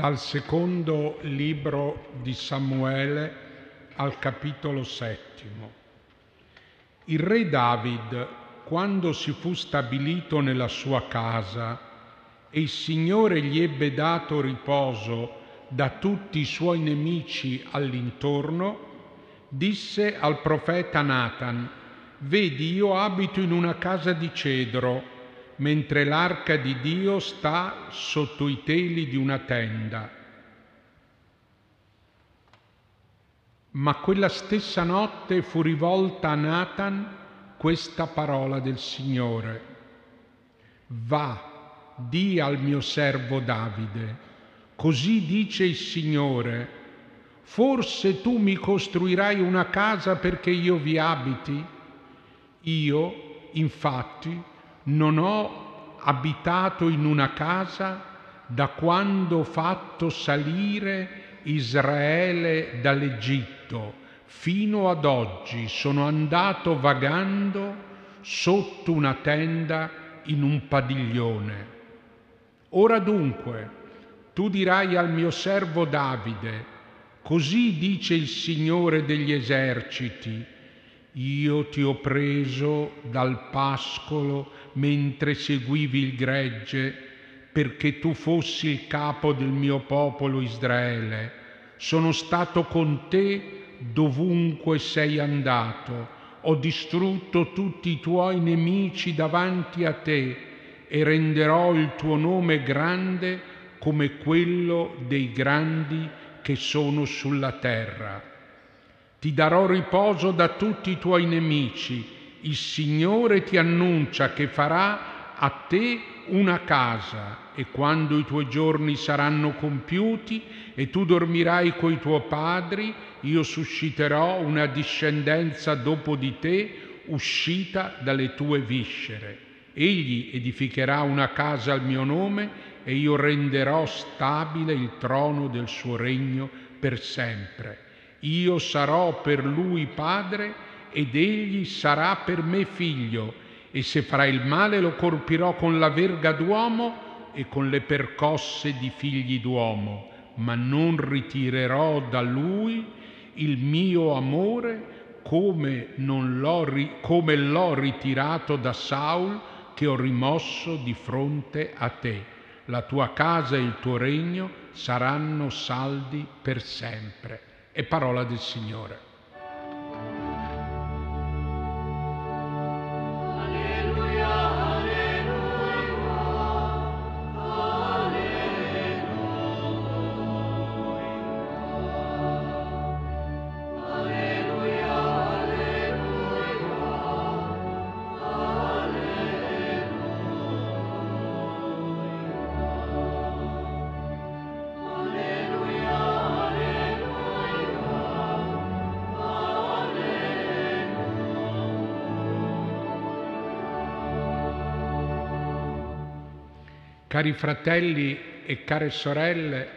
Dal secondo libro di Samuele al capitolo settimo. Il re David, quando si fu stabilito nella sua casa e il Signore gli ebbe dato riposo da tutti i suoi nemici all'intorno, disse al profeta Nathan, Vedi, io abito in una casa di cedro, mentre l'arca di Dio sta sotto i teli di una tenda. Ma quella stessa notte fu rivolta a Nathan questa parola del Signore. Va, di al mio servo Davide, così dice il Signore, forse tu mi costruirai una casa perché io vi abiti? Io, infatti, non ho abitato in una casa da quando ho fatto salire Israele dall'Egitto fino ad oggi sono andato vagando sotto una tenda in un padiglione. Ora dunque, tu dirai al mio servo Davide, così dice il Signore degli eserciti, io ti ho preso dal pascolo mentre seguivi il gregge, perché tu fossi il capo del mio popolo Israele. Sono stato con te dovunque sei andato. Ho distrutto tutti i tuoi nemici davanti a te e renderò il tuo nome grande come quello dei grandi che sono sulla terra. Ti darò riposo da tutti i tuoi nemici il Signore ti annuncia che farà a te una casa e quando i tuoi giorni saranno compiuti e tu dormirai coi tuoi padri, io susciterò una discendenza dopo di te uscita dalle tue viscere. Egli edificherà una casa al mio nome e io renderò stabile il trono del suo regno per sempre. Io sarò per lui padre ed egli sarà per me figlio, e se farà il male lo colpirò con la verga d'uomo e con le percosse di figli d'uomo, ma non ritirerò da lui il mio amore come, l'ho, come l'ho ritirato da Saul che ho rimosso di fronte a te. La tua casa e il tuo regno saranno saldi per sempre. È parola del Signore. Cari fratelli e care sorelle,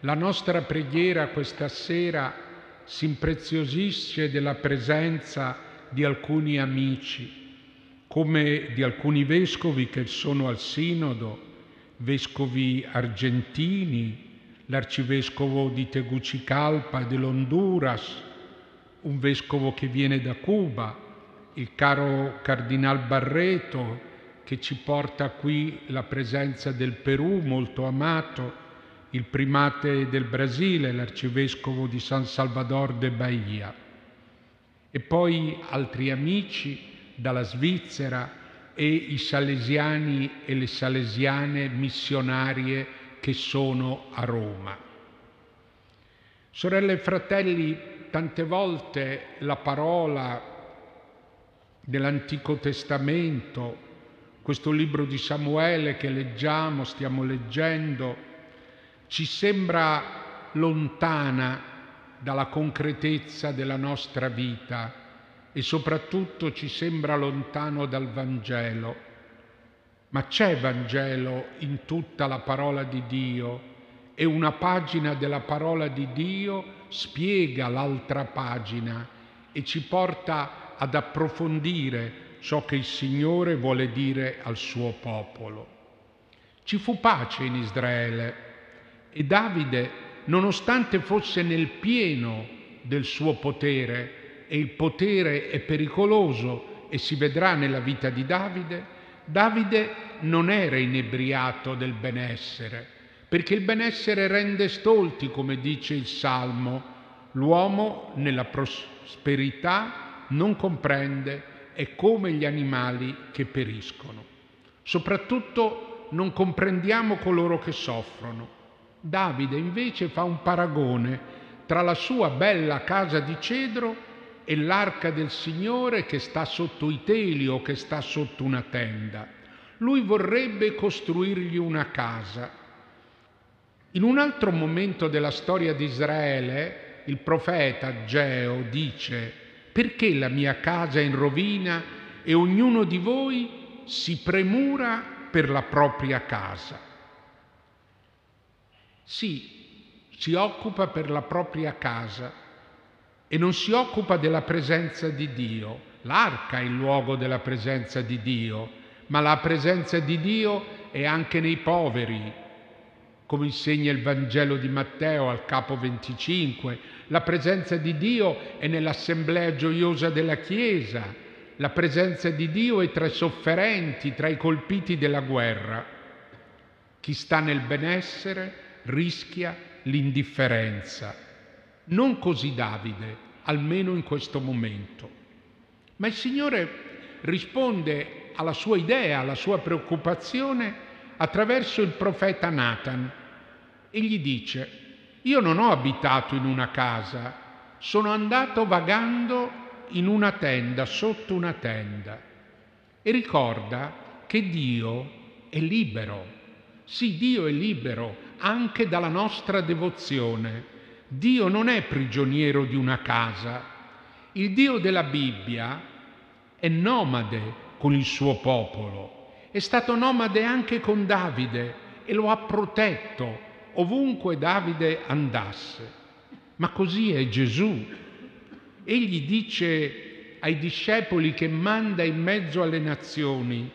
la nostra preghiera questa sera si impreziosisce della presenza di alcuni amici, come di alcuni vescovi che sono al sinodo, vescovi argentini, l'arcivescovo di Tegucigalpa dell'Honduras, un vescovo che viene da Cuba, il caro Cardinal Barreto, che ci porta qui la presenza del Perù, molto amato, il primate del Brasile, l'arcivescovo di San Salvador de Bahia, e poi altri amici dalla Svizzera e i salesiani e le salesiane missionarie che sono a Roma. Sorelle e fratelli, tante volte la parola dell'Antico Testamento questo libro di Samuele che leggiamo, stiamo leggendo, ci sembra lontana dalla concretezza della nostra vita e soprattutto ci sembra lontano dal Vangelo. Ma c'è Vangelo in tutta la parola di Dio e una pagina della parola di Dio spiega l'altra pagina e ci porta ad approfondire ciò che il Signore vuole dire al suo popolo. Ci fu pace in Israele E Davide, nonostante fosse nel pieno del suo potere, e il potere è pericoloso e si vedrà nella vita di Davide, Davide non era inebriato del benessere, perché il benessere rende stolti, come dice il Salmo, l'uomo nella prosperità non comprende, è come gli animali che periscono. Soprattutto non comprendiamo coloro che soffrono. Davide invece fa un paragone tra la sua bella casa di cedro e l'arca del Signore che sta sotto i teli o che sta sotto una tenda. Lui vorrebbe costruirgli una casa. In un altro momento della storia di Israele, il profeta Geo dice, perché la mia casa è in rovina e ognuno di voi si premura per la propria casa? Sì, si occupa per la propria casa e non si occupa della presenza di Dio. L'arca è il luogo della presenza di Dio, ma la presenza di Dio è anche nei poveri, come insegna il Vangelo di Matteo al capo 25. La presenza di Dio è nell'assemblea gioiosa della Chiesa, la presenza di Dio è tra i sofferenti, tra i colpiti della guerra. Chi sta nel benessere rischia l'indifferenza. Non così Davide, almeno in questo momento. Ma il Signore risponde alla sua idea, alla sua preoccupazione attraverso il profeta Nathan e gli dice, io non ho abitato in una casa, sono andato vagando in una tenda, sotto una tenda. E ricorda che Dio è libero. Sì, Dio è libero anche dalla nostra devozione. Dio non è prigioniero di una casa. Il Dio della Bibbia è nomade con il suo popolo. È stato nomade anche con Davide e lo ha protetto ovunque Davide andasse. Ma così è Gesù. Egli dice ai discepoli che manda in mezzo alle nazioni,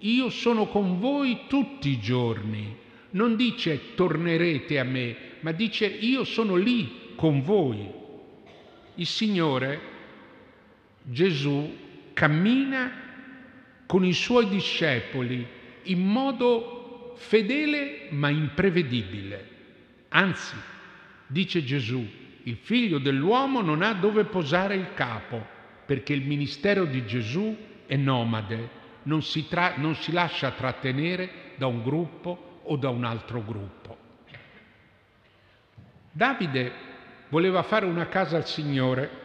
io sono con voi tutti i giorni. Non dice tornerete a me, ma dice io sono lì con voi. Il Signore, Gesù, cammina con i suoi discepoli in modo fedele ma imprevedibile. Anzi, dice Gesù, il figlio dell'uomo non ha dove posare il capo, perché il ministero di Gesù è nomade, non si, tra- non si lascia trattenere da un gruppo o da un altro gruppo. Davide voleva fare una casa al Signore,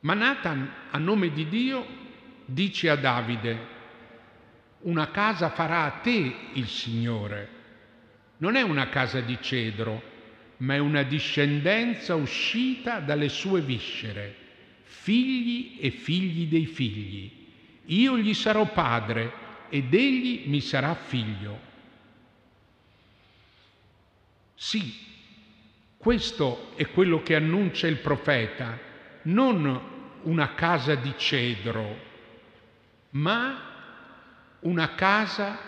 ma Nathan, a nome di Dio, dice a Davide, una casa farà a te il Signore. Non è una casa di cedro, ma è una discendenza uscita dalle sue viscere, figli e figli dei figli. Io gli sarò padre ed egli mi sarà figlio. Sì, questo è quello che annuncia il profeta, non una casa di cedro, ma una casa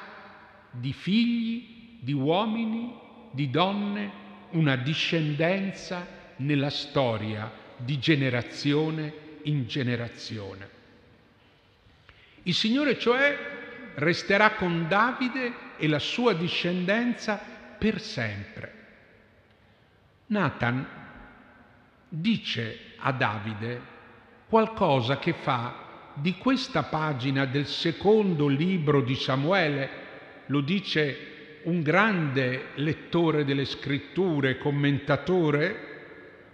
di figli, di uomini, di donne, una discendenza nella storia di generazione in generazione. Il Signore cioè resterà con Davide e la sua discendenza per sempre. Nathan dice a Davide qualcosa che fa di questa pagina del secondo libro di Samuele, lo dice un grande lettore delle scritture, commentatore,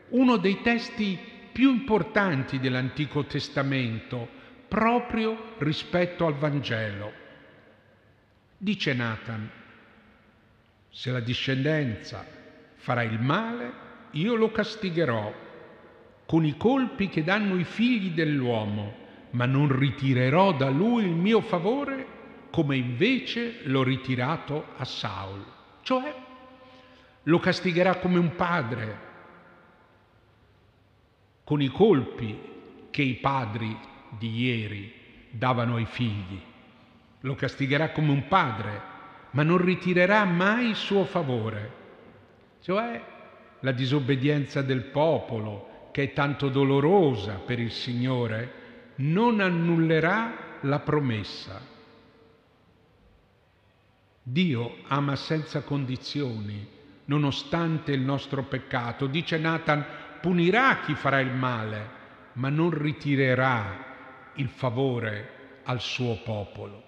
uno dei testi più importanti dell'Antico Testamento, proprio rispetto al Vangelo. Dice Nathan, se la discendenza farà il male, io lo castigherò con i colpi che danno i figli dell'uomo, ma non ritirerò da lui il mio favore come invece l'ho ritirato a Saul. Cioè, lo castigherà come un padre, con i colpi che i padri di ieri davano ai figli. Lo castigherà come un padre, ma non ritirerà mai il suo favore cioè la disobbedienza del popolo, che è tanto dolorosa per il Signore, non annullerà la promessa. Dio ama senza condizioni, nonostante il nostro peccato. Dice Nathan, punirà chi farà il male, ma non ritirerà il favore al suo popolo.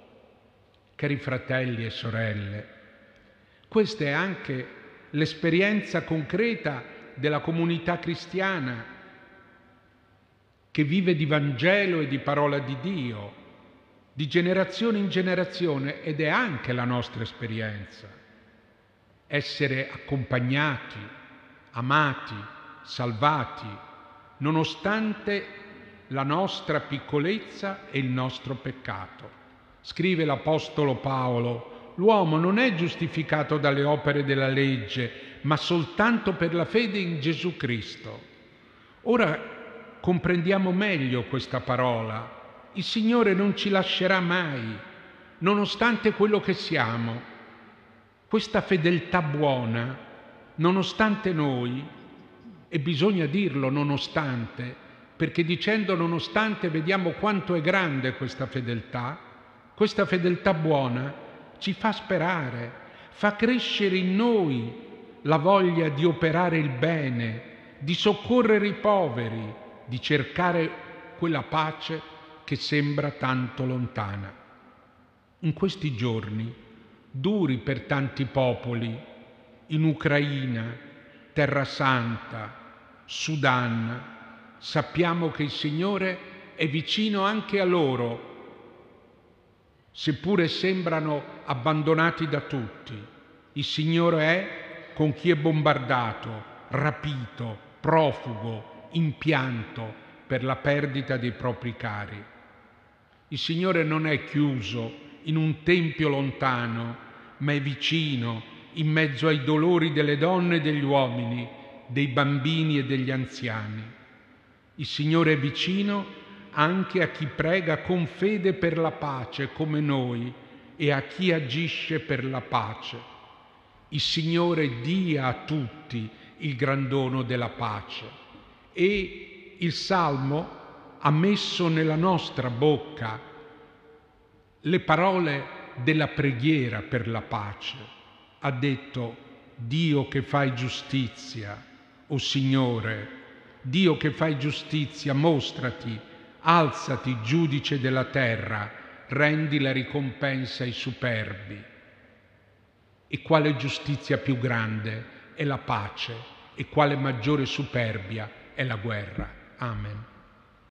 Cari fratelli e sorelle, questa è anche l'esperienza concreta della comunità cristiana che vive di Vangelo e di parola di Dio, di generazione in generazione ed è anche la nostra esperienza. Essere accompagnati, amati, salvati, nonostante la nostra piccolezza e il nostro peccato. Scrive l'Apostolo Paolo, l'uomo non è giustificato dalle opere della legge, ma soltanto per la fede in Gesù Cristo. Ora comprendiamo meglio questa parola. Il Signore non ci lascerà mai, nonostante quello che siamo. Questa fedeltà buona, nonostante noi, e bisogna dirlo nonostante, perché dicendo nonostante vediamo quanto è grande questa fedeltà, questa fedeltà buona ci fa sperare, fa crescere in noi la voglia di operare il bene, di soccorrere i poveri, di cercare quella pace che sembra tanto lontana. In questi giorni, duri per tanti popoli, in Ucraina, Terra Santa, Sudan, sappiamo che il Signore è vicino anche a loro, seppure sembrano abbandonati da tutti. Il Signore è con chi è bombardato, rapito, profugo, impianto per la perdita dei propri cari. Il Signore non è chiuso in un tempio lontano, ma è vicino, in mezzo ai dolori delle donne e degli uomini, dei bambini e degli anziani. Il Signore è vicino anche a chi prega con fede per la pace come noi e a chi agisce per la pace. Il Signore dia a tutti il gran dono della pace e il Salmo ha messo nella nostra bocca le parole della preghiera per la pace. Ha detto, Dio che fai giustizia, o Signore, Dio che fai giustizia, mostrati, alzati, giudice della terra, rendi la ricompensa ai superbi. E quale giustizia più grande è la pace e quale maggiore superbia è la guerra. Amen.